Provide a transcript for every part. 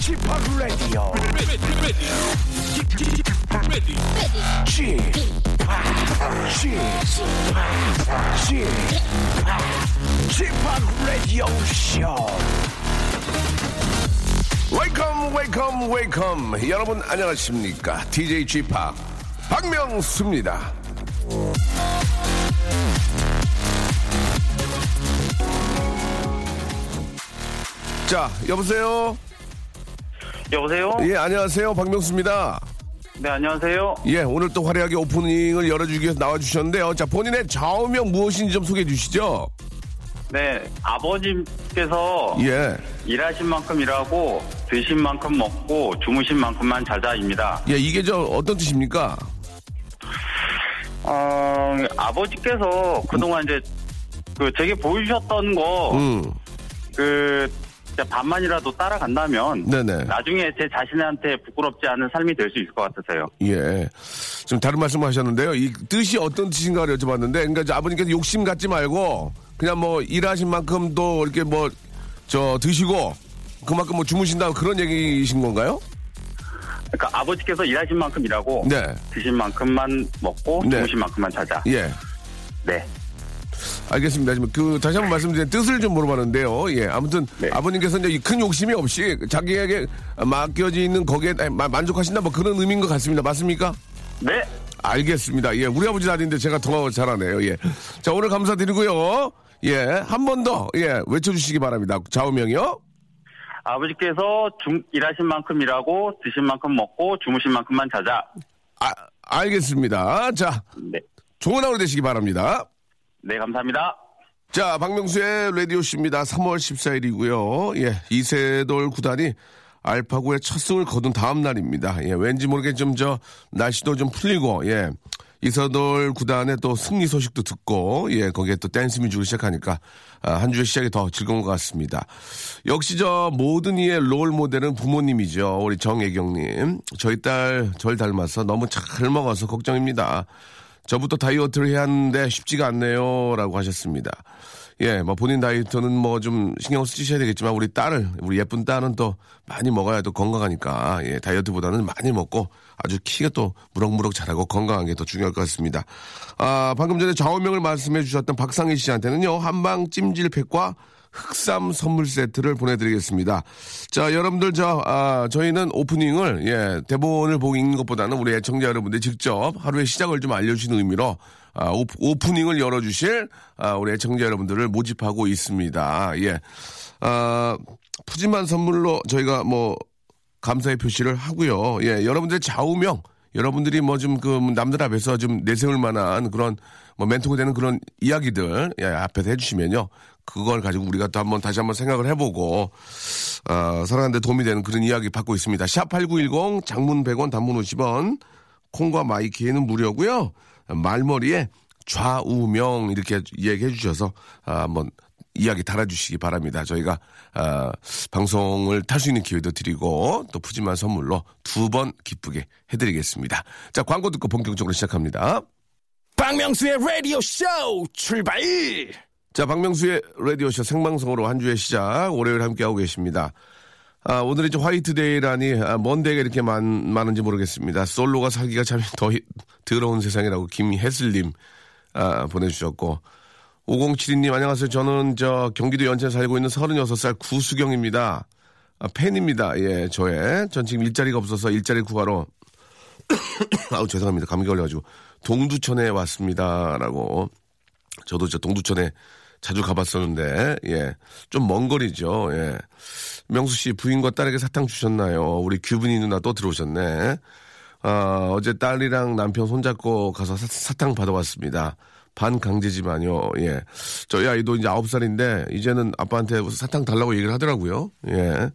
Chip, Chip, Chip, Radio Show. Welcome, welcome, welcome. 여러분 안녕하십니까? DJ Chip 박명수입니다. 자, 여보세요? 여보세요? 예, 안녕하세요. 박명수입니다. 네, 안녕하세요. 예, 오늘 또 화려하게 오프닝을 열어주기 위해서 나와주셨는데요. 자, 본인의 좌우명 무엇인지 좀 소개해 주시죠. 네, 아버님께서 예, 일하신 만큼 일하고 드신 만큼 먹고 주무신 만큼만 자자입니다. 예, 이게 저 어떤 뜻입니까? 어, 아버지께서 그동안 이제 그 제게 보여주셨던 거, 음, 그, 반만이라도 따라간다면 네네. 나중에 제 자신한테 부끄럽지 않은 삶이 될 수 있을 것 같아서요. 예. 좀 다른 말씀을 하셨는데요. 이 뜻이 어떤 뜻인가를 여쭤봤는데, 그러니까 이제 아버님께서 욕심 갖지 말고, 그냥 뭐 일하신 만큼 또 이렇게 뭐, 저, 드시고, 그만큼 뭐 주무신다 그런 얘기이신 건가요? 그러니까 아버지께서 일하신 만큼 일하고 네. 드신 만큼만 먹고 네. 주무신 만큼만 자자. 예. 네. 알겠습니다. 지금 그 다시 한번 말씀드린 뜻을 좀 물어봤는데요. 예, 아무튼 네. 아버님께서 이제 이큰 욕심이 없이 자기에게 맡겨져 있는 거기에 마- 만족하신다 뭐 그런 의미인 것 같습니다. 맞습니까? 네. 알겠습니다. 예, 우리 아버지 아닌데 제가 더 잘하네요. 예, 자 오늘 감사드리고요. 예, 한 번 더 예 외쳐주시기 바랍니다. 좌우명이요. 아버지께서 중, 일하신 만큼 일하고 드신 만큼 먹고 주무신 만큼만 자자. 아, 알겠습니다. 자, 네. 좋은 하루 되시기 바랍니다. 네, 감사합니다. 자, 박명수의 라디오쇼입니다. 3월 14일이고요. 예, 이세돌 구단이 알파고의 첫 승을 거둔 다음 날입니다. 예, 왠지 모르게 좀 저 날씨도 좀 풀리고 예. 이세돌 구단의 또 승리 소식도 듣고 예, 거기에 또 댄스 뮤직을 시작하니까 아, 한 주의 시작이 더 즐거운 것 같습니다. 역시 저 모든 이의 롤 모델은 부모님이죠. 우리 정애경님. 저희 딸 절 닮아서 너무 잘 먹어서 걱정입니다. 저부터 다이어트를 해야 하는데 쉽지가 않네요. 라고 하셨습니다. 예, 뭐 본인 다이어트는 뭐 좀 신경 쓰셔야 되겠지만 우리 딸을, 우리 예쁜 딸은 또 많이 먹어야 또 건강하니까 예, 다이어트보다는 많이 먹고 아주 키가 또 무럭무럭 자라고 건강한 게 더 중요할 것 같습니다. 아, 방금 전에 좌우명을 말씀해 주셨던 박상희 씨한테는요, 한방 찜질팩과 흑삼 선물 세트를 보내드리겠습니다. 자, 여러분들, 저, 아, 저희는 오프닝을, 예, 대본을 보고 읽는 것보다는 우리 애청자 여러분들 직접 하루의 시작을 좀 알려주시는 의미로, 아, 오프, 닝을 열어주실, 아, 우리 애청자 여러분들을 모집하고 있습니다. 예. 아, 푸짐한 선물로 저희가 뭐, 감사의 표시를 하고요. 예, 여러분들의 좌우명, 여러분들이 뭐 좀 그 남들 앞에서 좀 내세울 만한 그런 뭐 멘토가 되는 그런 이야기들 예, 앞에서 해주시면요. 그걸 가지고 우리가 또 한번 다시 한번 생각을 해보고 어, 사랑하는데 도움이 되는 그런 이야기 받고 있습니다. 샵8910 장문 100원 단문 50원 콩과 마이키에는 무료고요. 말머리에 좌우명 이렇게 얘기해 주셔서 아, 한번 이야기 달아주시기 바랍니다. 저희가 아, 방송을 탈 수 있는 기회도 드리고 또 푸짐한 선물로 두 번 기쁘게 해드리겠습니다. 자 광고 듣고 본격적으로 시작합니다. 박명수의 라디오 쇼 출발! 자 박명수의 라디오쇼 생방송으로 한 주의 시작 월요일 함께하고 계십니다. 아, 오늘이 좀 화이트데이라니 아, 먼 데가 이렇게 많, 많은지 모르겠습니다. 솔로가 살기가 참 더 더러운 세상이라고 김혜슬님 아, 보내주셨고 5072님 안녕하세요. 저는 저 경기도 연천 살고 있는 36살 구수경입니다. 아, 팬입니다. 예, 저의. 전 지금 일자리가 없어서 일자리 구하러 아우 죄송합니다. 감기 걸려가지고 동두천에 왔습니다 라고. 저도 저 동두천에 자주 가봤었는데 예 좀 먼 거리죠. 예. 명수 씨 부인과 딸에게 사탕 주셨나요? 우리 규분이 누나 또 들어오셨네. 아, 어제 딸이랑 남편 손잡고 가서 사, 탕 받아왔습니다. 반강제지만요. 예. 저희 아이도 이제 아홉 살인데 이제는 아빠한테 사탕 달라고 얘기를 하더라고요. 예.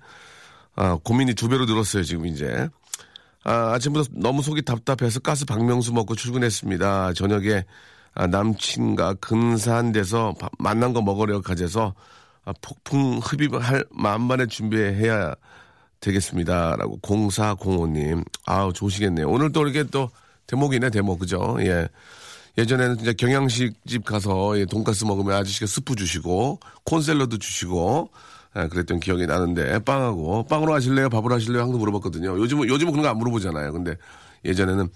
아, 고민이 두 배로 늘었어요, 지금 이제. 아, 아침부터 너무 속이 답답해서 가스 박명수 먹고 출근했습니다. 저녁에 아, 남친과 근사한 데서 밥- 만난 거 먹으려고 가져서 아, 폭풍 흡입할 만만에 준비해야 되겠습니다. 라고 0405님. 아우, 좋으시겠네요. 오늘 또 이렇게 또 대목이네, 대목. 그죠? 예. 예전에는 진짜 경양식집 가서 예, 돈가스 먹으면 아저씨가 스프 주시고 콘샐러드 주시고 예, 그랬던 기억이 나는데 빵하고 빵으로 하실래요? 밥으로 하실래요? 항상 물어봤거든요. 요즘은 요즘은 그런 거 안 물어보잖아요. 근데 예전에는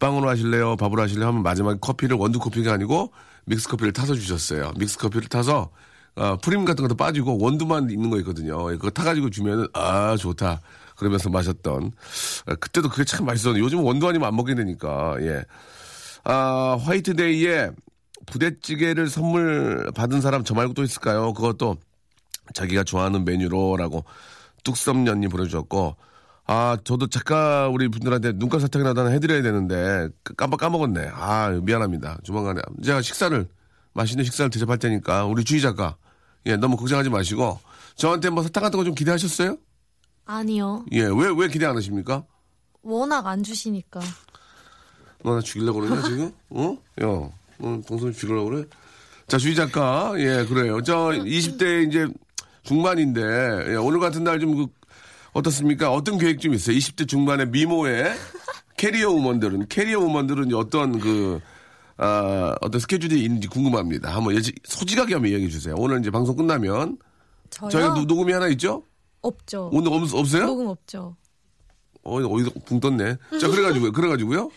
빵으로 하실래요? 밥으로 하실래요? 하면 마지막에 커피를 원두 커피가 아니고 믹스 커피를 타서 주셨어요. 믹스 커피를 타서 어, 프림 같은 것도 빠지고 원두만 있는 거 있거든요. 예, 그거 타가지고 주면은 아 좋다. 그러면서 마셨던 아, 그때도 그게 참 맛있었는데 요즘은 원두 아니면 안 먹게 되니까 예. 아, 화이트데이에 부대찌개를 선물 받은 사람 저 말고 또 있을까요? 그것도 자기가 좋아하는 메뉴로라고 뚝섬년님 보내주셨고, 아, 저도 작가 우리 분들한테 눈깔 사탕이라도 하나 해드려야 되는데, 그 깜빡 까먹었네. 아, 미안합니다. 조만간에. 제가 식사를, 맛있는 식사를 대접할 테니까, 우리 주희 작가, 예, 너무 걱정하지 마시고, 저한테 뭐 사탕 같은 거 좀 기대하셨어요? 아니요. 예, 왜, 왜 기대 안 하십니까? 워낙 안 주시니까. 너 나 죽이려고 그러냐, 지금? 어? 야, 너 동생 죽이려고 그래? 자, 주희 작가, 예, 그래요. 저 20대 이제 중반인데, 예, 오늘 같은 날 좀 그, 어떻습니까? 어떤 계획 좀 있어요? 20대 중반의 미모의 커리어 우먼들은, 커리어 우먼들은 어떤 그, 아, 어떤 스케줄이 있는지 궁금합니다. 한번 예지, 솔직하게 한번 이야기해 주세요. 오늘 이제 방송 끝나면, 저요? 저희가 노, 녹음이 하나 있죠? 없죠. 오늘 없, 없어요? 녹음 없죠. 어, 어디서 붕 떴네. 자, 그래가지고요. 그래가지고요.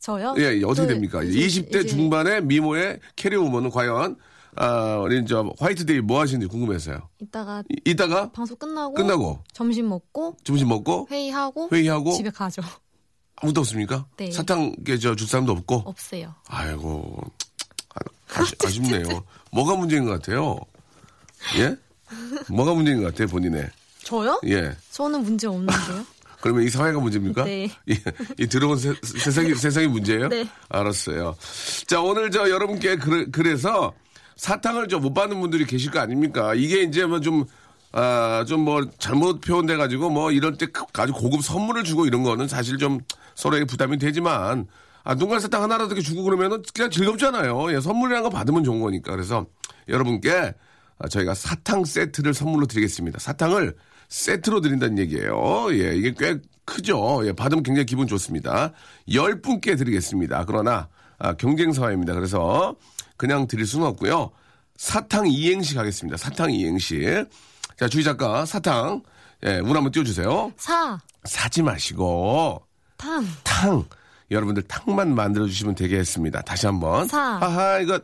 저요? 예, 예, 어떻게 저 됩니까? 이제- 20대 이제 중반의 미모의 커리어 우먼은 과연, 아, 우리 저 화이트데이 뭐 하시는지 궁금해서요. 이따가 이- 이따가 방송 끝나고 끝나고 점심 먹고 점심 먹고 회의하고 회의하고 집에 가죠. 아무도 없습니까? 네. 사탕 저줄 사람도 없고. 없어요. 아이고 아, 아쉽, 아쉽 네요. 뭐가 문제인 것 같아요? 예? 뭐가 문제인 것 같아요 본인의? 저요? 예. 저는 문제 없는데요. 그러면 이 사회가 문제입니까? 네. 이, 이 들어온 세, 세상이, 세상이 문제예요? 네. 알았어요. 자, 오늘 저 여러분께 그래, 서 사탕을 좀 못 받는 분들이 계실 거 아닙니까? 이게 이제 뭐 좀, 아, 좀 뭐 잘못 표현돼가지고 뭐 이럴 때 아주 고급 선물을 주고 이런 거는 사실 좀 서로에게 부담이 되지만 아, 눈깔 사탕 하나라도 이렇게 주고 그러면은 그냥 즐겁잖아요. 예, 선물이라는 거 받으면 좋은 거니까. 그래서 여러분께 아, 저희가 사탕 세트를 선물로 드리겠습니다. 사탕을 세트로 드린다는 얘기예요. 예, 이게 꽤 크죠. 예, 받으면 굉장히 기분 좋습니다. 열 분께 드리겠습니다. 그러나 아, 경쟁 사회입니다. 그래서 그냥 드릴 수는 없고요. 사탕 이행시 가겠습니다. 사탕 이행시. 자, 주희 작가 사탕 예, 운 한번 띄워 주세요. 사, 사지 마시고 탕, 탕. 여러분들 탕만 만들어 주시면 되겠습니다. 다시 한번. 사. 아하, 이거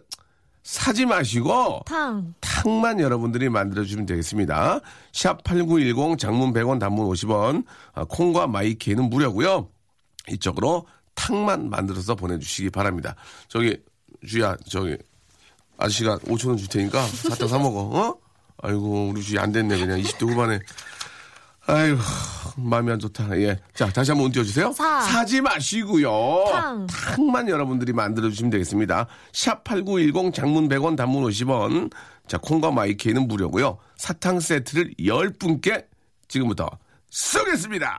사지 마시고 탕. 탕만 여러분들이 만들어 주시면 되겠습니다. 샵 8910 장문 100원 단문 50원 아, 콩과 마이케이는 무료고요. 이쪽으로 탕만 만들어서 보내 주시기 바랍니다. 저기 주야 저기 아저씨가 5천 원 줄 테니까 사탕 사 먹어. 어? 아이고 우리 주야 안 됐네 그냥 20대 후반에 아이고 마음이 안 좋다. 예. 자 다시 한번 운 띄워주세요. 사. 사지 마시고요. 탕. 탕만 여러분들이 만들어주시면 되겠습니다. 샵 8910 장문 100원 단문 50원. 자, 콩과 마이케이는 무료고요. 사탕 세트를 10분께 지금부터 쏘겠습니다.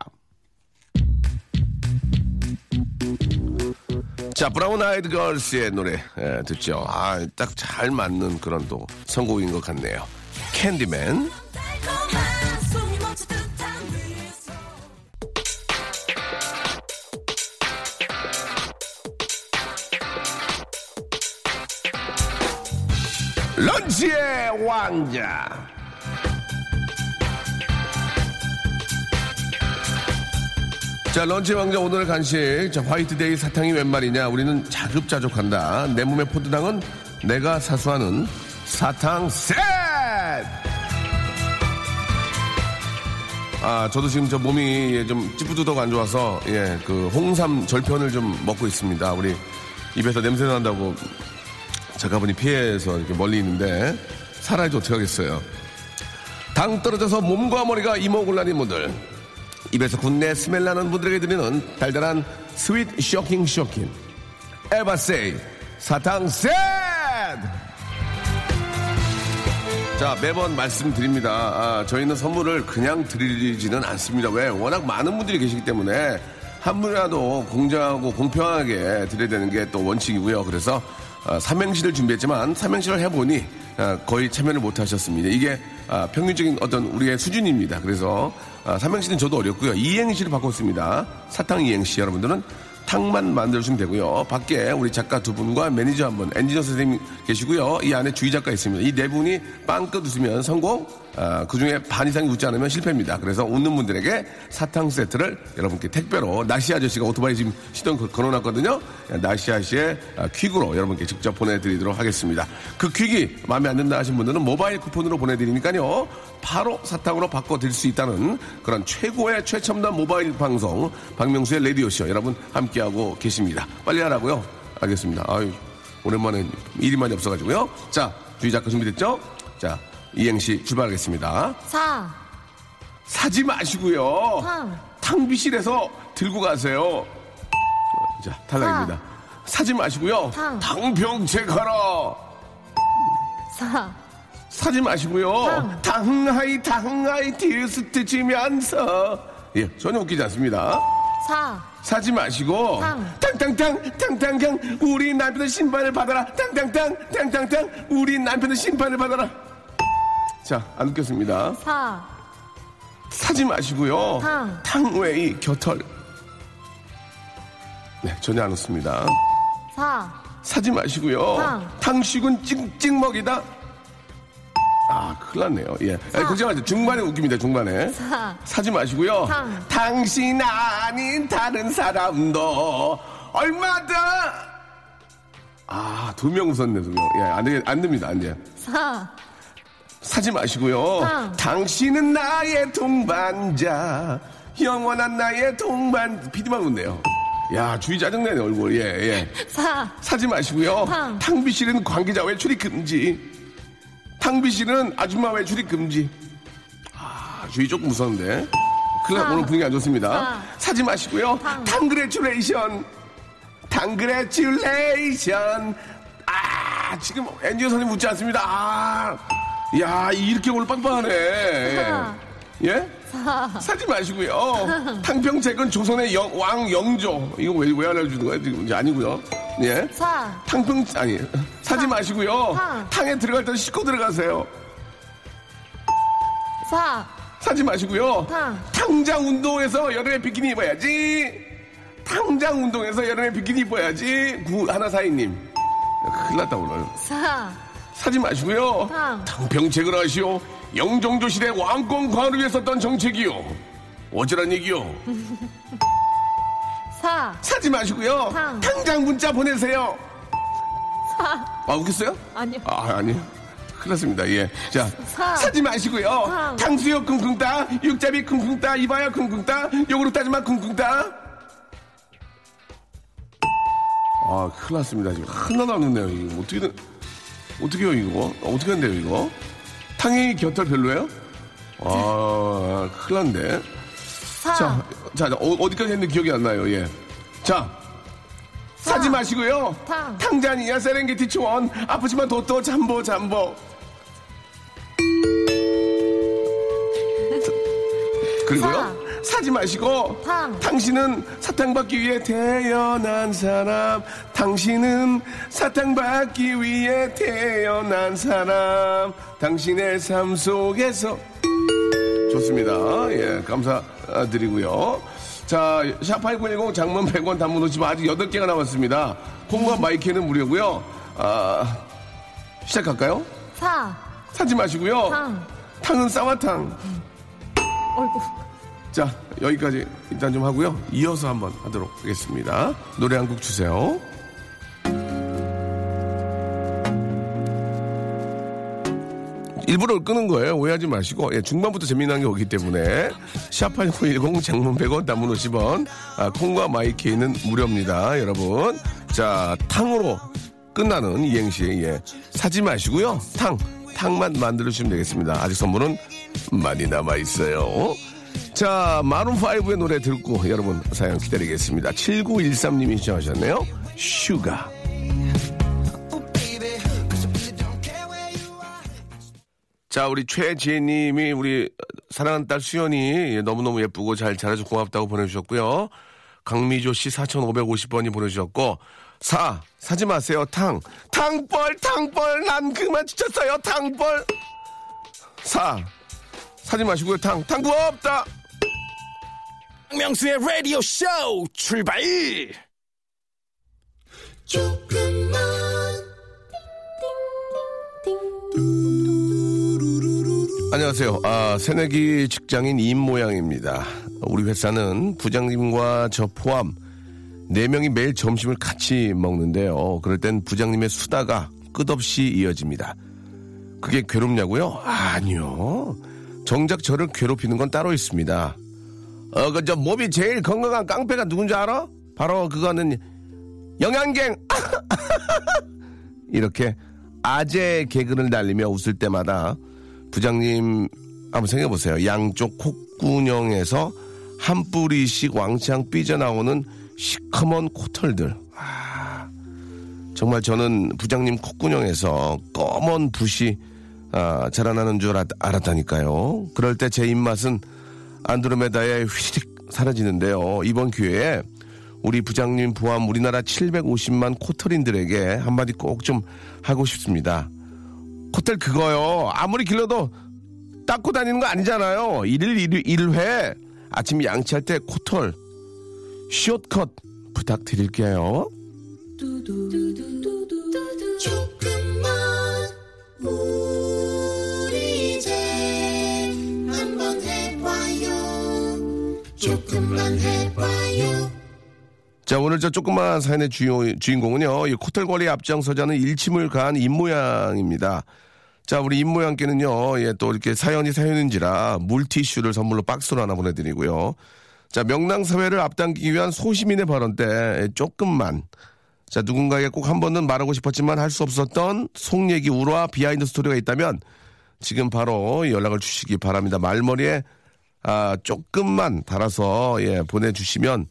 자, 브라운 아이드 걸스의 노래 예, 듣죠. 아, 딱 잘 맞는 그런 또 선곡인 것 같네요. 캔디맨. 런치의 왕자. 자, 런치 왕자 오늘 간식. 자, 화이트데이 사탕이 웬 말이냐? 우리는 자급자족한다. 내 몸의 포도당은 내가 사수하는 사탕 셋! 아, 저도 지금 저 몸이 예, 좀 찌뿌두덕 안 좋아서, 예, 그 홍삼 절편을 좀 먹고 있습니다. 우리 입에서 냄새 난다고 작가분이 피해서 이렇게 멀리 있는데, 살아야지 어떡하겠어요. 당 떨어져서 몸과 머리가 이모곤란인 분들, 입에서 군내 smell 나는 분들에게 드리는 달달한 sweet 쇼킹 쇼킹 에바세이 사탕 세트! 자, 매번 말씀드립니다. 아, 저희는 선물을 그냥 드리지는 않습니다. 왜? 워낙 많은 분들이 계시기 때문에 한 분이라도 공정하고 공평하게 드려야 되는 게 또 원칙이고요. 그래서 아, 삼행시를 준비했지만 삼행시를 해보니 아, 거의 참여를 못 하셨습니다. 이게 아, 평균적인 어떤 우리의 수준입니다. 그래서 아, 삼행시는 저도 어렵고요. 이행시를 바꿨습니다. 사탕 이행시 여러분들은 탕만 만들어주시면 되고요. 밖에 우리 작가 두 분과 매니저 한 분, 엔지니어 선생님 계시고요. 이 안에 주의 작가 있습니다. 이 네 분이 빵끝 웃으면 성공, 아, 그 중에 반 이상이 웃지 않으면 실패입니다. 그래서 웃는 분들에게 사탕 세트를 여러분께 택배로 나시 아저씨가 오토바이 지금 시동 걸- 걸어놨거든요. 나시 아저씨의 아, 퀵으로 여러분께 직접 보내드리도록 하겠습니다. 그 퀵이 마음에 안 든다 하신 분들은 모바일 쿠폰으로 보내드리니까요. 바로 사탕으로 바꿔드릴 수 있다는 그런 최고의 최첨단 모바일 방송 박명수의 라디오쇼 여러분 함께하고 계십니다. 빨리 하라고요. 알겠습니다. 아유 오랜만에 일이 많이 없어가지고요. 자 주희 작가 준비됐죠? 자 이행시 출발하겠습니다. 사, 사지 마시고요. 탕. 탕비실에서 들고 가세요. 자 탈락입니다. 사 지 마시고요. 탕. 당병채 가라. 사, 사지 마시고요. 당하이 당하이 디스트 치면서 예 전혀 웃기지 않습니다. 사, 사지 마시고 탕. 탕탕 탕 탕탕탕 우리 남편의 심판을 받아라 탕탕탕 탕탕탕 우리 남편의 심판을 받아라. 자 안 웃겼습니다. 사, 사지 마시고요. 탕. 탕웨이 겨털. 네 전혀 안 웃습니다. 사, 사지 마시고요. 탕. 탕식은 찍찍 먹이다. 아, 큰일 났네요. 예. 아니, 걱정하지. 중반에 웃깁니다, 중반에. 사, 사지 마시고요. 탕. 당신 아닌 다른 사람도 얼마든. 아, 두 명 웃었네, 두 명. 예, 안, 되, 안 됩니다, 안 돼. 사, 사지 마시고요. 탕. 탕신은 나의 동반자. 영원한 나의 동반. 피디만 웃네요. 야, 주의 짜증내네, 얼굴. 예, 예. 사, 사지 마시고요. 탕. 탕비실은 관계자 외 출입 금지. 탕비실은 아줌마 외 출입 금지. 아, 주의 조금 무서운데. 큰일 나. 오늘 분위기 안 좋습니다. 탕. 사지 마시고요. 탕. 탕gratulation. 탕gratulation. 아, 지금 엔지오 선생님 웃지 않습니다. 아, 야, 이렇게 오늘 빵빵하네. 탕. 예? 사지 마시고요. 탕평책은 조선의 영- 왕 영조. 이거 왜, 왜 알려주는 거예요? 지금 이제 아니고요. 예? 사, 탕평, 아니, 사지 탕. 마시고요. 탕. 탕에 들어갈 때는 씻고 들어가세요. 사, 사지 마시고요. 탕. 탕장 운동에서 여름에 비키니 입어야지. 탕장 운동에서 여름에 비키니 입어야지. 구, 하나 사이님. 큰일 났다, 오늘. 사, 사지 마시고요. 탕. 탕평책을 하시오. 영종조 시대 왕권 관을 위해 썼던 정책이요. 어쩌란 얘기요. 사, 사지 마시고요. 탕. 당장 문자 보내세요. 사, 아, 웃겼어요? 아니요. 아, 아니요. 큰일 났습니다. 예. 자, 사. 사지 마시고요. 탕. 탕수육 쿵쿵 따, 육잡이 쿵쿵 따, 이봐야 쿵쿵 따, 요구르 따지마 쿵쿵 따. 아, 큰일 났습니다. 지금 하나도 안 웃네요. 이거 어떻게, 된- 어떻게 해요, 이거? 어떻게 한대요, 이거? 탕이 곁털 별로예요? 아, 큰일 났네. 사, 자, 자, 어, 디까지 했는데 기억이 안 나요, 예. 자, 사지 마시고요. 탕. 탕자니아 세렝게티 초원 아프지만 도또 잠보 잠보. 그리고요. 사지 마시고 탕. 당신은 사탕 받기 위해 태어난 사람 당신은 사탕 받기 위해 태어난 사람 당신의 삶 속에서 좋습니다. 예, 감사드리고요. 자, 샵8910 장문 100원 단문 50원 아직 8개가 남았습니다. 콩과 마이크는 무료고요. 아, 시작할까요? 사, 사지 마시고요. 탕. 탕은 쌍화탕. 어이구. 자, 여기까지 일단 좀 하고요. 이어서 한번 하도록 하겠습니다. 노래 한 곡 주세요. 일부러 끄는 거예요. 오해하지 마시고. 예, 중반부터 재미난 게 오기 때문에. 샵8910 장문 100원 단문 50원. 아, 콩과 마이케이는 무료입니다. 여러분. 자, 탕으로 끝나는 이행시. 예. 사지 마시고요. 탕. 탕만 만들어주시면 되겠습니다. 아직 선물은 많이 남아있어요. 자, 마룬5의 노래 듣고 여러분 사연 기다리겠습니다. 7913님이 신청하셨네요. 슈가. 자, 우리 최지혜님이 우리 사랑한 딸 수연이 너무너무 예쁘고 잘 자라서 고맙다고 보내주셨고요. 강미조 씨 4,550번이 보내주셨고, 사, 사지 마세요, 탕. 탕벌, 탕벌, 난 그만 지쳤어요, 탕벌. 사, 사지 마시고요, 탕. 탕구 없다! 박명수의 라디오 쇼 출발! 안녕하세요. 아, 새내기 직장인 임 모양입니다. 우리 회사는 부장님과 저 포함 네명이 매일 점심을 같이 먹는데요. 그럴 땐 부장님의 수다가 끝없이 이어집니다. 그게 괴롭냐고요? 아니요. 정작 저를 괴롭히는 건 따로 있습니다. 어, 그, 저, 몸이 제일 건강한 깡패가 누군지 알아? 바로 그거는 영양갱! 이렇게 아재 개그를 날리며 웃을 때마다 부장님 한번 생각해보세요. 양쪽 콧구녕에서 한 뿌리씩 왕창 삐져나오는 시커먼 코털들. 아, 정말 저는 부장님 콧구녕에서 검은 붓이 아, 자라나는 줄 알았, 알았다니까요. 그럴 때 제 입맛은 안드로메다에 휘릭 사라지는데요. 이번 기회에 우리 부장님 포함 우리나라 750만 코털인들에게 한마디 꼭 좀 하고 싶습니다. 코털 그거요. 아무리 길러도 닦고 다니는 거 아니잖아요. 일일 일, 일회 아침 양치할 때 코털 숏컷 부탁드릴게요. 자, 오늘 저 조그만 사연의 주인, 주인공은요, 이 코털거리 앞장서자는 일침을 가한 입모양입니다. 자, 우리 입모양께는요, 예, 또 이렇게 사연이 사연인지라 물티슈를 선물로 박스로 하나 보내드리고요. 자, 명랑사회를 앞당기기 위한 소시민의 발언대 조금만, 자, 누군가에게 꼭 한 번은 말하고 싶었지만 할 수 없었던 속 얘기, 우화, 비하인드 스토리가 있다면 지금 바로 연락을 주시기 바랍니다. 말머리에, 아, 조금만 달아서, 예, 보내주시면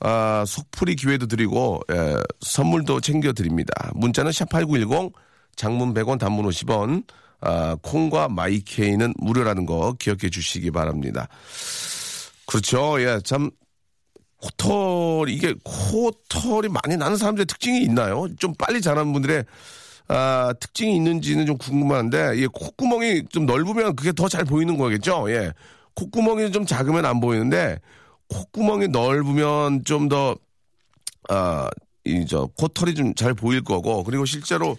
아, 속풀이 기회도 드리고 예, 선물도 챙겨 드립니다. 문자는 샵8910 장문 100원 단문 50원 아, 콩과 My K는 무료라는 거 기억해 주시기 바랍니다. 그렇죠. 예, 참 코털 이게 코털이 많이 나는 사람들의 특징이 있나요? 좀 빨리 자라는 분들의 아, 특징이 있는지는 좀 궁금한데 예, 콧구멍이 좀 넓으면 그게 더 잘 보이는 거겠죠. 예. 콧구멍이 좀 작으면 안 보이는데 콧구멍이 넓으면 좀 더, 아, 이, 저, 코털이 좀 잘 보일 거고, 그리고 실제로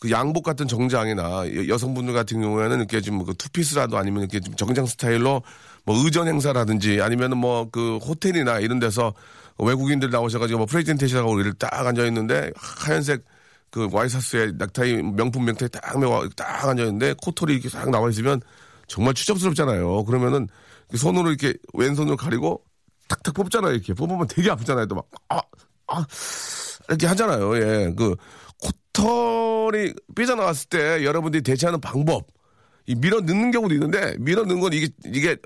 그 양복 같은 정장이나 여- 여성분들 같은 경우에는 이렇게 좀그 투피스라도 아니면 이렇게 좀 정장 스타일로 뭐 의전 행사라든지 아니면은 뭐 그 호텔이나 이런 데서 외국인들 나오셔가지고 뭐 프레젠테이션 하고 이를 딱 앉아 있는데 하얀색 그 와이셔츠에 넥타이 명품 넥타이 딱 메고 딱 앉아 있는데 코털이 이렇게 싹 나와 있으면 정말 추접스럽잖아요. 그러면은 손으로 이렇게 왼손으로 가리고 탁탁 뽑잖아요. 이렇게 뽑으면 되게 아프잖아요. 또 막, 아, 아, 이렇게 하잖아요. 예. 그, 코털이 삐져나왔을 때 여러분들이 대처하는 방법. 이 밀어 넣는 경우도 있는데, 밀어 넣는 건 이게, 이게,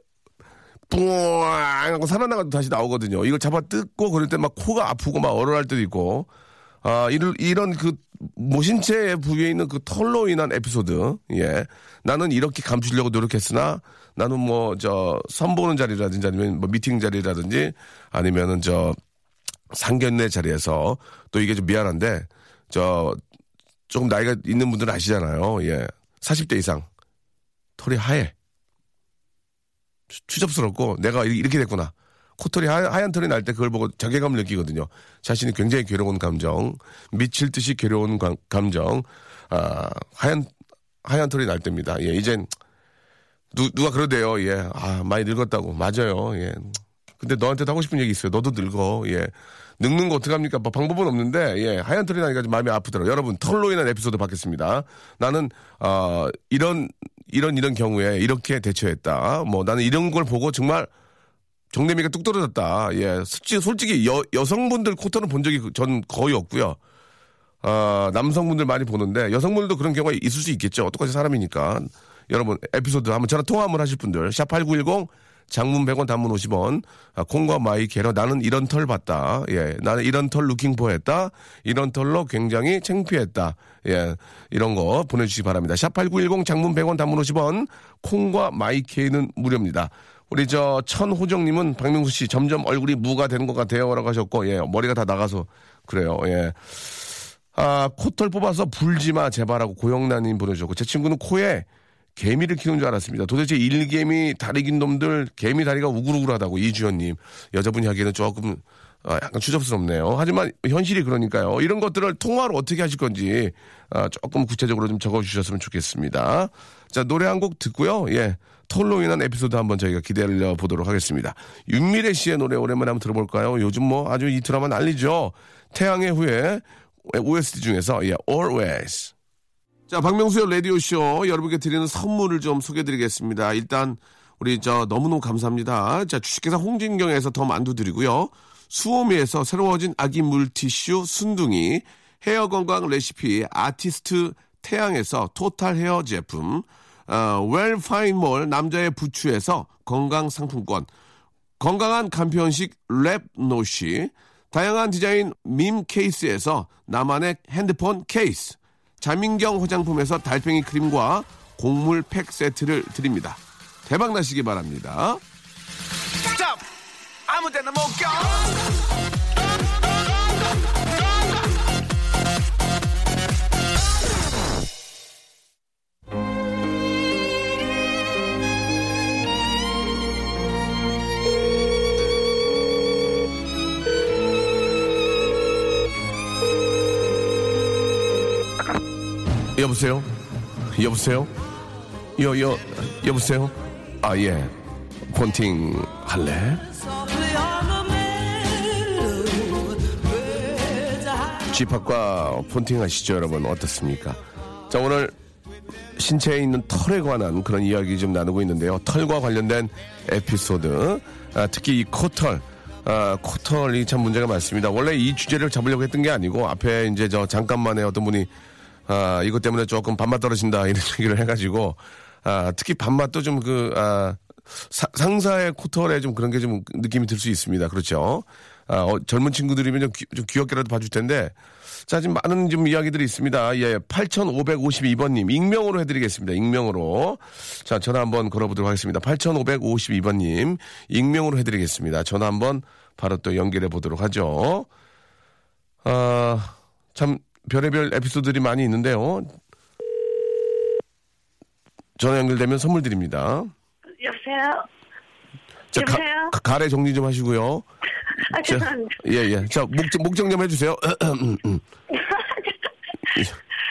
뿡 하고 살아나가도 다시 나오거든요. 이걸 잡아 뜯고 그럴 때 막 코가 아프고 막 얼얼할 때도 있고. 아, 이런, 이런 그 모신체 부위에 있는 그 털로 인한 에피소드. 예. 나는 이렇게 감추려고 노력했으나 나는 뭐, 저, 선보는 자리라든지 아니면 뭐 미팅 자리라든지 아니면은 저, 상견례 자리에서 또 이게 좀 미안한데 저, 조금 나이가 있는 분들은 아시잖아요. 예. 40대 이상. 털이 하얘. 추- 추접스럽고 내가 이- 이렇게 됐구나. 코털이 하얀, 하얀 털이 날 때 그걸 보고 자괴감을 느끼거든요. 자신이 굉장히 괴로운 감정, 미칠 듯이 괴로운 감- 감정, 아, 하얀, 하얀 털이 날 때입니다. 예, 이젠, 누, 누가 그러대요. 예, 아, 많이 늙었다고. 맞아요. 예. 근데 너한테도 하고 싶은 얘기 있어요. 너도 늙어. 예. 늙는 거 어떡합니까? 뭐 방법은 없는데, 예. 하얀 털이 나니까 좀 마음이 아프더라고요. 여러분, 털로 인한 에피소드 받겠습니다. 나는, 어, 이런, 이런, 이런 경우에 이렇게 대처했다. 뭐 나는 이런 걸 보고 정말 정내미가 뚝 떨어졌다. 예. 솔직히, 솔직히 여, 여성분들 코털은 본 적이 전 거의 없고요. 아, 남성분들 많이 보는데 여성분들도 그런 경우가 있을 수 있겠죠. 똑같이 사람이니까. 여러분 에피소드 한번 전화 통화 한번 하실 분들 샵 8910 장문 100원, 단문 50원. 아, 콩과 My K로 나는 이런 털 봤다. 예, 나는 이런 털 looking for 했다. 이런 털로 굉장히 창피했다. 예, 이런 거 보내 주시기 바랍니다. 샵 8910 장문 100원, 단문 50원. 콩과 My K는 무료입니다. 우리 저 천호정님은 박명수 씨 점점 얼굴이 무가 되는 것 같아요라고 하셨고 예 머리가 다 나가서 그래요 예. 아 코털 뽑아서 불지마 제발하고 고영란님 보내주셨고 제 친구는 코에 개미를 키우는 줄 알았습니다. 도대체 일개미 다리 긴 놈들 개미 다리가 우글우글하다고 이주연님 여자분이 하기에는 조금 아, 약간 추접스럽네요. 하지만 현실이 그러니까요. 이런 것들을 통화로 어떻게 하실 건지 아, 조금 구체적으로 좀 적어주셨으면 좋겠습니다. 자 노래 한 곡 듣고요. 예. 털로 인한 에피소드 한번 저희가 기다려 보도록 하겠습니다. 윤미래 씨의 노래 오랜만에 한번 들어볼까요? 요즘 뭐 아주 이 드라마 난리죠. 태양의 후예 OST 중에서 예, Always. 자, 박명수의 라디오 쇼 여러분께 드리는 선물을 좀 소개드리겠습니다. 일단 우리 저 너무너무 감사합니다. 자, 주식회사 홍진경에서 더 만두 드리고요. 수오미에서 새로워진 아기 물티슈 순둥이, 헤어 건강 레시피 아티스트 태양에서 토탈 헤어 제품, 어, 웰파인몰 남자의 부추에서 건강 상품권, 건강한 간편식 랩노시, 다양한 디자인 밈 케이스에서 나만의 핸드폰 케이스, 자민경 화장품에서 달팽이 크림과 곡물 팩 세트를 드립니다. 대박 나시기 바랍니다. Stop! 아무 데나 못 가! 여보세요? 여보세요? 여, 여, 여보세요? 아, 예. 폰팅 할래? 집합과 폰팅 하시죠, 여러분. 어떻습니까? 자, 오늘 신체에 있는 털에 관한 그런 이야기 좀 나누고 있는데요. 털과 관련된 에피소드, 아, 특히 이 코털, 아, 코털이 참 문제가 많습니다. 원래 이 주제를 잡으려고 했던 게 아니고 앞에 이제 저 잠깐만에 어떤 분이 아, 이것 때문에 조금 밥맛 떨어진다 이런 얘기를 해가지고 아, 특히 밥맛도 좀 그, 아, 사- 상사의 코털에 좀 그런 게 좀 느낌이 들 수 있습니다. 그렇죠. 아, 어, 젊은 친구들이면 좀, 귀, 좀 귀엽게라도 봐줄 텐데. 자, 지금 많은 좀 이야기들이 있습니다. 예, 8552번님, 익명으로 해드리겠습니다. 익명으로. 자, 전화 한번 걸어보도록 하겠습니다. 8552번님, 익명으로 해드리겠습니다. 전화 한번 바로 또 연결해 보도록 하죠. 아, 참, 별의별 에피소드들이 많이 있는데요. 전화 연결되면 선물 드립니다. 여보세요? 자, 가, 여보세요? 가- 가래 정리 좀 하시고요. 아, 자, 죄송합니다. 예, 예. 자, 목적, 목적 좀 해주세요.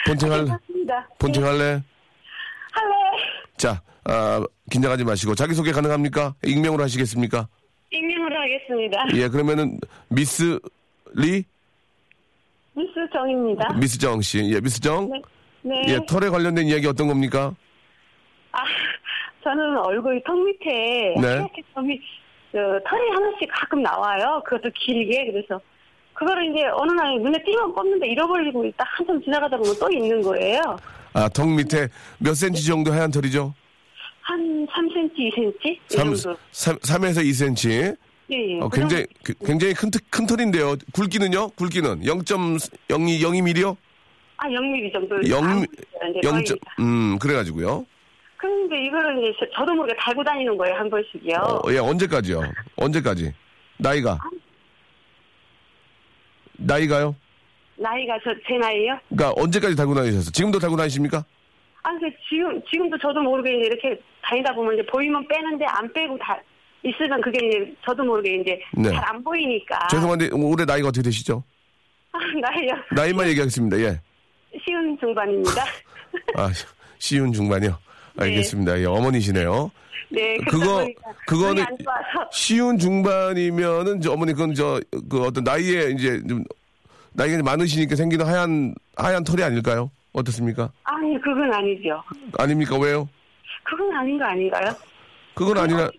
본팅 할래? 맞습니다. 본팅 할래? 할래. 자, 아, 긴장하지 마시고. 자기소개 가능합니까? 익명으로 하시겠습니까? 익명으로 하겠습니다. 예, 그러면은, 미스 리? 미스 정입니다. 미스 정 씨. 예, 미스 정? 네. 네. 예, 털에 관련된 이야기 어떤 겁니까? 아, 저는 얼굴 턱 밑에 네. 이렇게 턱이 저, 털이 하나씩 가끔 나와요. 그것도 길게 그래서 그거를 이제 어느 날 눈에 띄면 뽑는데 잃어버리고 있다 한참 지나가다 보면 또 있는 거예요. 아, 턱 밑에 몇 센치 정도 하얀 털이죠? 한 3cm, 2cm 이 3, 정도. 3, 3에서 2cm. 예, 예. 어, 그 굉장히, 정도. 그- 굉장히 큰, 털- 큰 털인데요. 굵기는요? 굵기는 0.02, 02mm요? 아, 0mm 정도. 0, 안 보이는데 거의. 0. 음, 그래가지고요. 그런데 이거를 이제 저- 저도 모르게 달고 다니는 거예요 한 번씩이요. 어, 예, 언제까지요? 언제까지? 나이가? 나이가요? 나이가 저 제 나이요? 그러니까 언제까지 달고 다니셨어요? 지금도 달고 다니십니까? 아, 그 지금 지금도 저도 모르게 이렇게 다니다 보면 이제 보이면 빼는데 안 빼고 다 있으면 그게 이제 저도 모르게 이제 네. 잘 안 보이니까. 죄송한데 올해 나이가 어떻게 되시죠? 아, 나이요. 나이만 얘기하겠습니다. 예. 쉬운 중반입니다. 아, 쉬운 중반이요. 알겠습니다. 예, 어머니시네요. 네. 그거 그거는. 쉬운 중반이면은 저 어머니 그건 저 그 어떤 나이에 이제 좀 나이가 많으시니까 생기는 하얀 하얀 털이 아닐까요? 어떻습니까? 아니 그건 아니죠. 아닙니까? 왜요? 그건 아닌 거 아닌가요? 그건 아니라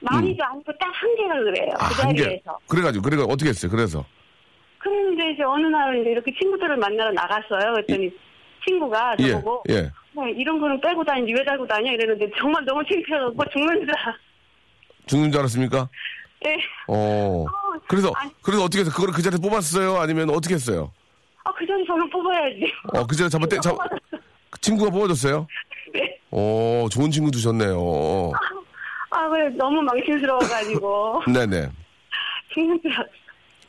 많이도 아니고 딱 한 개가 그래요. 아, 그한 개. 자리에서. 그래가지고 그래가 어떻게 했어요? 그래서 그런데 이제 어느 날 이렇게 친구들을 만나러 나갔어요. 그랬더니 친구가 예, 저보고 예. 뭐 이런 거는 빼고 다니지 왜 달고 다녀 이랬는데 정말 너무 창피해갖고 죽는 줄 알아. 죽는 줄 알았습니까? 예. 어. 그래서, 아니. 그래서 어떻게 해서 그거를 그 자리에 뽑았어요? 아니면 어떻게 했어요? 아, 그 전에 저는 뽑아야지. 어, 그 자리에 잡았대, 잡, 친구가 뽑아줬어요? 네. 오, 좋은 친구 두셨네요. 아, 그래, 너무 망신스러워가지고. 네네.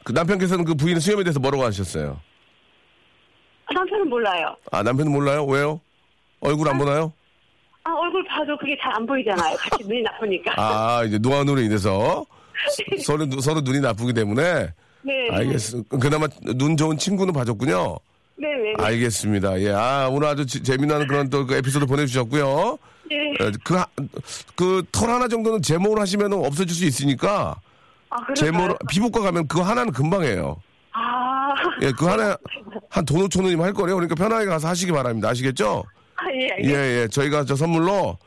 그 남편께서는 그 부인의 수염에 대해서 뭐라고 하셨어요? 아, 남편은 몰라요. 아, 남편은 몰라요? 왜요? 얼굴 안 보나요? 아, 얼굴 봐도 그게 잘 안 보이잖아요. 같이 눈이 나쁘니까. 아, 이제 노안으로 인해서 서로, 누- 서로 눈이 나쁘기 때문에 네. 알겠습니다. 그나마 눈 좋은 친구는 봐줬군요. 네네. 알겠습니다. 예, 아, 오늘 아주 지- 재미난 그런 또 그 에피소드 보내주셨고요. 네. 에, 그, 하- 그, 털 하나 정도는 제모를 하시면 없어질 수 있으니까, 아? 제모를, 피부과 가면 그거 하나는 금방 해요. 아, 예, 그 하나, 한돈 5천 원이면 할 거래요. 그러니까 편하게 가서 하시기 바랍니다. 아시겠죠? 아, 예, 예, 알겠습니다. 예. 저희가 저 선물로,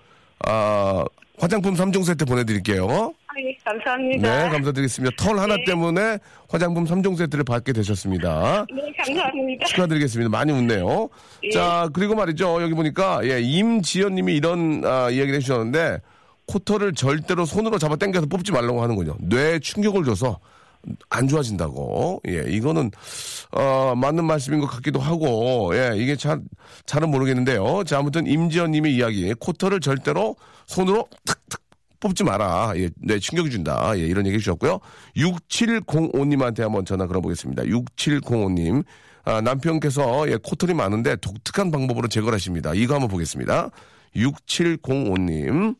아, 화장품 3종 세트 보내드릴게요. 아, 예, 감사합니다. 네, 감사드리겠습니다. 털 하나 때문에 화장품 3종 세트를 받게 되셨습니다. 네, 감사합니다. 축하드리겠습니다. 많이 웃네요. 예. 자, 그리고 말이죠. 여기 보니까, 예, 임지연 님이 이런, 아, 이야기를 해주셨는데, 코털을 절대로 손으로 잡아 당겨서 뽑지 말라고 하는군요. 뇌에 충격을 줘서 안 좋아진다고. 예, 이거는, 어, 맞는 말씀인 것 같기도 하고, 예, 이게 잘, 잘은 모르겠는데요. 자, 아무튼 임지연 님의 이야기. 코털을 절대로 손으로 탁탁 뽑지 마라. 예, 뇌 충격이 준다. 예, 이런 얘기 해주셨고요. 6705님한테 한번 전화 걸어보겠습니다. 6705님. 아, 남편께서 예, 코털이 많은데 독특한 방법으로 제거를 하십니다. 이거 한번 보겠습니다. 6705님.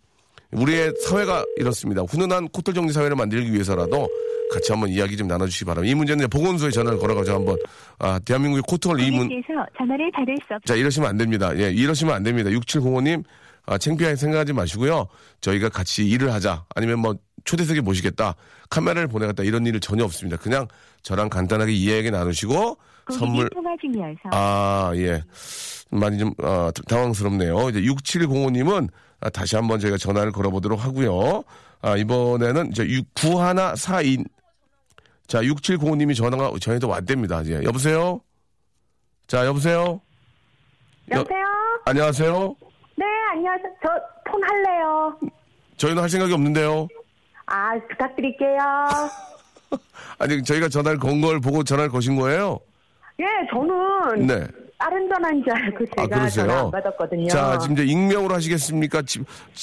우리의 사회가 이렇습니다. 훈훈한 코털 정리 사회를 만들기 위해서라도 같이 한번 이야기 좀 나눠주시기 바랍니다. 이 문제는 보건소에 전화를 걸어가지고 한번, 아, 대한민국의 코털 이 문, 께서 전화를 받을 수 없... 자, 이러시면 안 됩니다. 예, 이러시면 안 됩니다. 6705님, 아, 창피하게 생각하지 마시고요. 저희가 같이 일을 하자. 아니면 뭐, 초대석에 모시겠다. 카메라를 보내겠다. 이런 일은 전혀 없습니다. 그냥 저랑 간단하게 이야기 나누시고, 선물, 아, 예. 많이 좀, 어, 당황스럽네요. 이제 6705님은 아, 다시 한번 저희가 전화를 걸어보도록 하고요. 아, 이번에는 이제 9142, 자, 6705님이 전화가 저희도 왔답니다. 이제. 여보세요? 자, 여보세요? 여- 여보세요? 안녕하세요? 네, 안녕하세요. 저 폰 할래요. 저희는 할 생각이 없는데요. 아, 부탁드릴게요. 아니, 저희가 전화를 건 걸 보고 전화를 거신 거예요? 예, 저는 네. 다른 전화인 줄 알고 아, 제가 그러세요? 전화 안 받았거든요. 자, 지금 이제 익명으로 하시겠습니까? 지-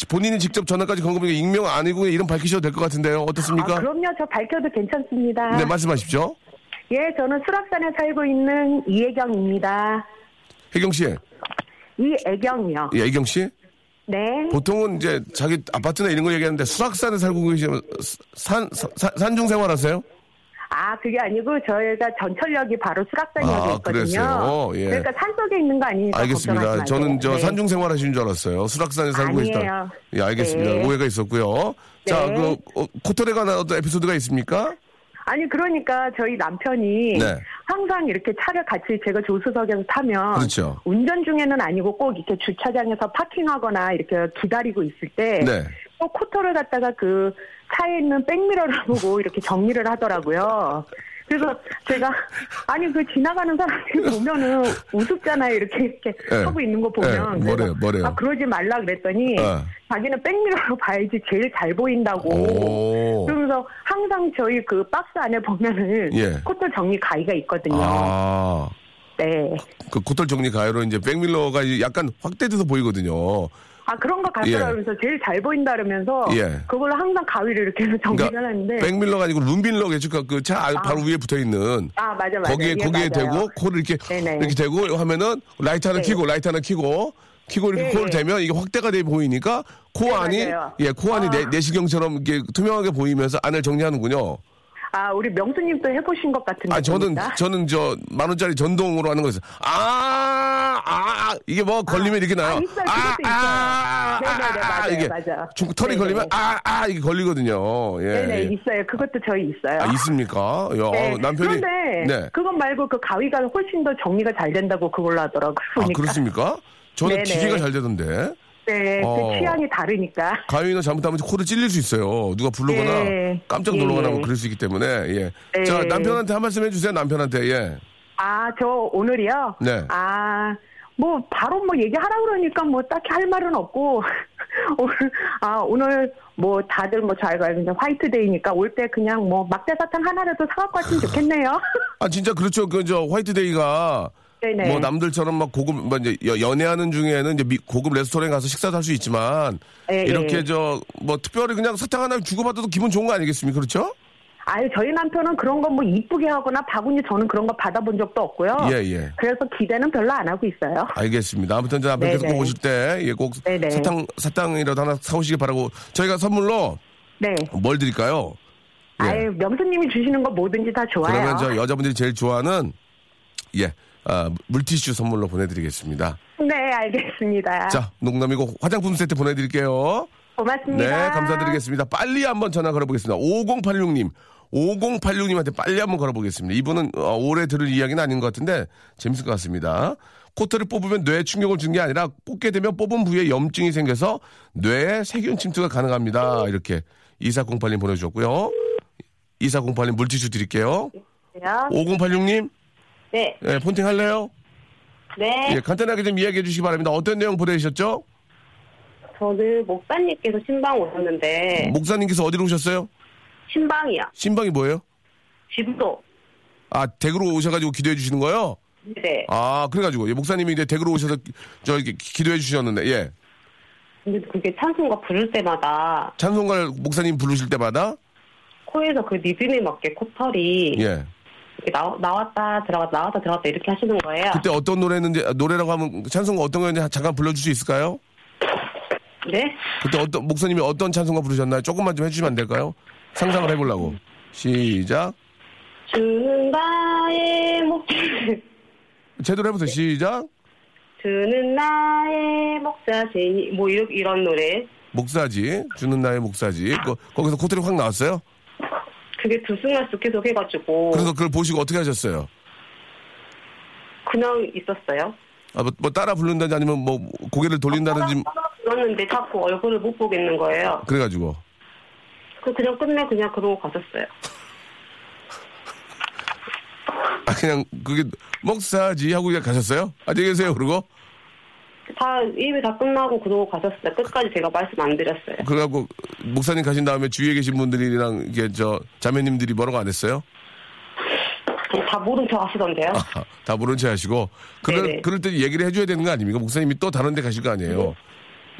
본인이 직접 전화까지 건 거보니까 익명 아니고 이름 밝히셔도 될 것 같은데요. 어떻습니까? 아, 그럼요. 저 밝혀도 괜찮습니다. 네, 말씀하십시오. 예, 저는 수락산에 살고 있는 이혜경입니다. 혜경 씨, 이혜경이요. 예, 혜경 씨. 네. 보통은 이제 자기 아파트나 이런 거 얘기하는데 수락산에 살고 계시면 산, 산, 산중 생활하세요? 아, 그게 아니고 저희가 전철역이 바로 수락산역에 아, 있거든요. 그랬어요? 예. 그러니까 산 속에 있는 거 아니니까 알겠습니다. 저는 저 네. 산중 생활 하시는 줄 알았어요. 수락산에 살고. 계시다. 예, 알겠습니다. 네. 오해가 있었고요. 자, 네. 그 어, 코털에 관한 어떤 에피소드가 있습니까? 아니 그러니까 저희 남편이 네. 항상 이렇게 차를 같이 제가 조수석에서 타면 그렇죠. 운전 중에는 아니고 꼭 이렇게 주차장에서 파킹하거나 이렇게 기다리고 있을 때 네. 꼭 코터를 갖다가 그 차에 있는 백미러를 보고 이렇게 정리를 하더라고요. 그래서 제가 아니 그 지나가는 사람들 보면은 우습잖아요 이렇게 이렇게 네. 하고 있는 거 보면 네, 그래서 뭐래요, 뭐래요? 아 그러지 말라 그랬더니 어. 자기는 백미러로 봐야지 제일 잘 보인다고 오. 그러면서 항상 저희 그 박스 안에 보면은 예. 코털 정리 가위가 있거든요. 아. 네. 그 코털 정리 가요로 이제 백밀러가 약간 확대돼서 보이거든요. 아 그런 거 같더라 예. 그러면서 제일 잘 보인다 그러면서 예. 그걸로 항상 가위를 이렇게 해서 정리를 그러니까 하는데 백미러가 아니고 룸미러겠죠. 그차 바로 위에 붙어 있는 아 맞아 맞아 거기에 예, 거기에 맞아요. 대고 코를 이렇게 네네. 이렇게 대고 하면은 라이트 하나 네. 켜고 라이트 하나 켜고 켜고 이렇게 네. 코를 대면 이게 확대가 돼 보이니까 코 네, 안이. 예코 안이 아. 내, 내시경처럼 이렇게 투명하게 보이면서 안을 정리하는군요. 아 우리 명수님도 해보신 것 같은데 아 저는 보니까. 저는 저 만 원짜리 전동으로 하는 거였어요. 아, 아, 이게 뭐 걸리면 이렇게 나요. 아, 있어요. 그것도 아, 있어요. 네네네, 맞아요, 이게 맞아요. 중- 털이 네네. 걸리면 아, 아 이게 걸리거든요. 예. 네네 예. 있어요. 그것도 저희 있어요. 아, 있습니까? 야, 네. 어, 남편이 그런데 네. 그것 말고 그 가위가 훨씬 더 정리가 잘 된다고 그걸로 하더라고요. 아, 보니까. 그렇습니까? 저는 네네. 기계가 잘 되던데. 네, 어. 그 취향이 다르니까. 가위는 잘못하면 코를 찔릴 수 있어요. 누가 부르거나 네. 깜짝 예, 놀라거나 예. 뭐 그럴 수 있기 때문에. 예. 네. 자, 남편한테 한 말씀 해주세요. 남편한테. 예. 아, 저 오늘이요? 네. 아, 뭐, 바로 뭐 얘기하라 그러니까 뭐 딱히 할 말은 없고, 오늘 아 오늘 뭐 다들 뭐잘 있는 화이트데이니까 올 때 그냥 뭐 막대 사탕 하나라도 사갖고 왔으면 좋겠네요. 아 진짜 그렇죠. 그 저 화이트데이가 네네. 뭐 남들처럼 막 고급 뭐 이제 여- 연애하는 중에는 이제 미- 고급 레스토랑 가서 식사도 할 수 있지만 예, 이렇게 예. 저뭐 특별히 그냥 사탕 하나 주고받아도 기분 좋은 거 아니겠습니까? 그렇죠? 아유 저희 남편은 그런 거 뭐 이쁘게 하거나 바구니 저는 그런 거 받아본 적도 없고요. 예, 예. 그래서 기대는 별로 안 하고 있어요. 알겠습니다. 아무튼 저 남편께서 네네. 꼭 오실 때 예, 꼭 네네. 사탕 사탕이라도 하나 사오시기 바라고 저희가 선물로 네. 뭘 드릴까요? 예. 아유 명수님이 주시는 거 뭐든지 다 좋아요. 그러면 저 여자분들이 제일 좋아하는 예 아, 물티슈 선물로 보내드리겠습니다. 네 알겠습니다. 자 농담이고 화장품 세트 보내드릴게요. 고맙습니다. 네, 감사드리겠습니다. 빨리 한번 전화 걸어보겠습니다. 5086님. 5086님한테 빨리 한번 걸어보겠습니다. 이분은 어, 올해 들을 이야기는 아닌 것 같은데 재밌을 것 같습니다. 코트를 뽑으면 뇌에 충격을 준 게 아니라 뽑게 되면 뽑은 부위에 염증이 생겨서 뇌에 세균 침투가 가능합니다. 이렇게 2408님 보내주셨고요. 2408님 물티슈 드릴게요. 5086님, 네, 예, 폰팅 할래요? 네. 예, 간단하게 좀 이야기해 주시기 바랍니다. 어떤 내용 보내주셨죠? 저는 목사님께서 신방 오셨는데 목사님께서 어디로 오셨어요? 신방이요. 신방이 뭐예요? 집도. 아, 댁으로 오셔가지고 기도해 주시는 거요? 네. 아, 그래가지고, 예, 목사님이 이제 댁으로 오셔서, 저, 이렇게 기- 기도해 주셨는데, 예. 근데 그게 찬송가 부를 때마다 찬송가를 목사님 부르실 때마다, 코에서 그 리듬에 맞게 코털이 예. 이렇게 나, 나왔다 들어갔다 나왔다 들어갔다 이렇게 하시는 거예요. 그때 어떤 노래였는지, 아, 노래라고 하면 찬송가 어떤 거였는지 잠깐 불러줄 수 있을까요? 네? 그때 어떤, 목사님이 어떤 찬송가 부르셨나요? 조금만 좀 해주시면 안 될까요? 상상을 해보려고. 시작. 주는 나의 목줄 제대로 해보세요. 시작. 주는 나의 목자지니 뭐 이런, 이런 노래 목사지. 주는 나의 목사지. 거, 거기서 코트리 확 나왔어요? 그게 들쑥날쑥 계속 해가지고 그래서 그걸 보시고 어떻게 하셨어요? 그냥 있었어요. 아, 뭐, 뭐 따라 부른다든지 아니면 뭐 고개를 돌린다든지 그랬는데 자꾸 얼굴을 못 보겠는 거예요. 그래가지고. 그 그냥 끝내 그냥 그러고 갔었어요. 아, 그냥, 그게, 먹사지 하고 그냥 가셨어요? 안녕히 계세요, 그러고? 다 입이 다 끝나고 그러고 갔었어요. 끝까지 제가 말씀 안 드렸어요. 그래갖고, 목사님 가신 다음에 주위에 계신 분들이랑, 이게, 저, 자매님들이 뭐라고 안 했어요? 다 모른 척 하시던데요. 아, 다 모른 체 하시고, 그럴, 네네. 그럴 때 얘기를 해줘야 되는 거 아닙니까? 목사님이 또 다른 데 가실 거 아니에요?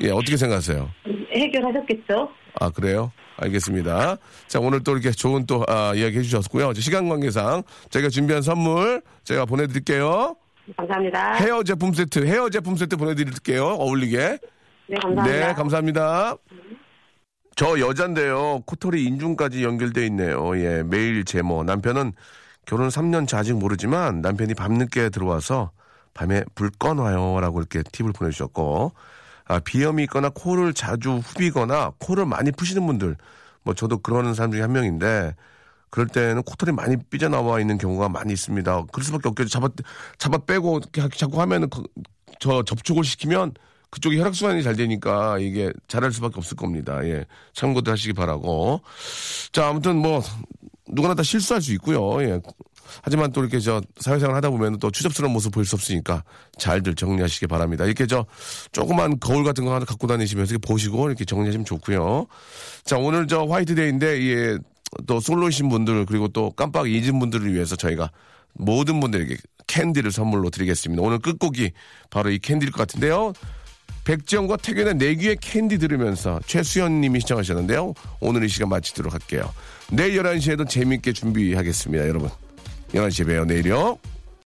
예, 어떻게 생각하세요? 해결하셨겠죠? 아, 그래요? 알겠습니다. 자, 오늘 또 이렇게 좋은 또, 아, 이야기 해주셨고요. 시간 관계상 저희가 준비한 선물 제가 보내드릴게요. 감사합니다. 헤어 제품 세트, 헤어 제품 세트 보내드릴게요. 어울리게. 네, 감사합니다. 네, 감사합니다. 저 여잔데요. 코털이 인중까지 연결돼 있네요. 예, 매일 제모. 남편은 결혼 3년 차 아직 모르지만 남편이 밤늦게 들어와서 밤에 불 꺼놔요. 라고 이렇게 팁을 보내주셨고. 아, 비염이 있거나 코를 자주 후비거나 코를 많이 푸시는 분들. 뭐 저도 그러는 사람 중에 한 명인데 그럴 때는 코털이 많이 삐져나와 있는 경우가 많이 있습니다. 그럴 수밖에 없겠죠. 잡아, 잡아 빼고 자꾸 하면은 그- 저 접촉을 시키면 그쪽이 혈액순환이 잘 되니까 이게 잘할 수밖에 없을 겁니다. 예. 참고들 하시기 바라고. 자, 아무튼 뭐, 누구나 다 실수할 수 있고요. 예. 하지만 또 이렇게 저 사회생활 하다 보면 또 추접스러운 모습 보일 수 없으니까 잘들 정리하시기 바랍니다. 이렇게 저 조그만 거울 같은 거 하나 갖고 다니시면서 보시고 이렇게 정리하시면 좋고요. 자, 오늘 저 화이트데이인데 예, 또 솔로이신 분들 그리고 또 깜빡 잊은 분들을 위해서 저희가 모든 분들에게 캔디를 선물로 드리겠습니다. 오늘 끝곡이 바로 이 캔디일 것 같은데요. 백지영과 택연의 내 귀에 캔디 들으면서 최수연 님이 신청하셨는데요. 오늘 이 시간 마치도록 할게요. 내일 11시에도 재밌게 준비하겠습니다, 여러분. 11시에 봬요, 내일이요.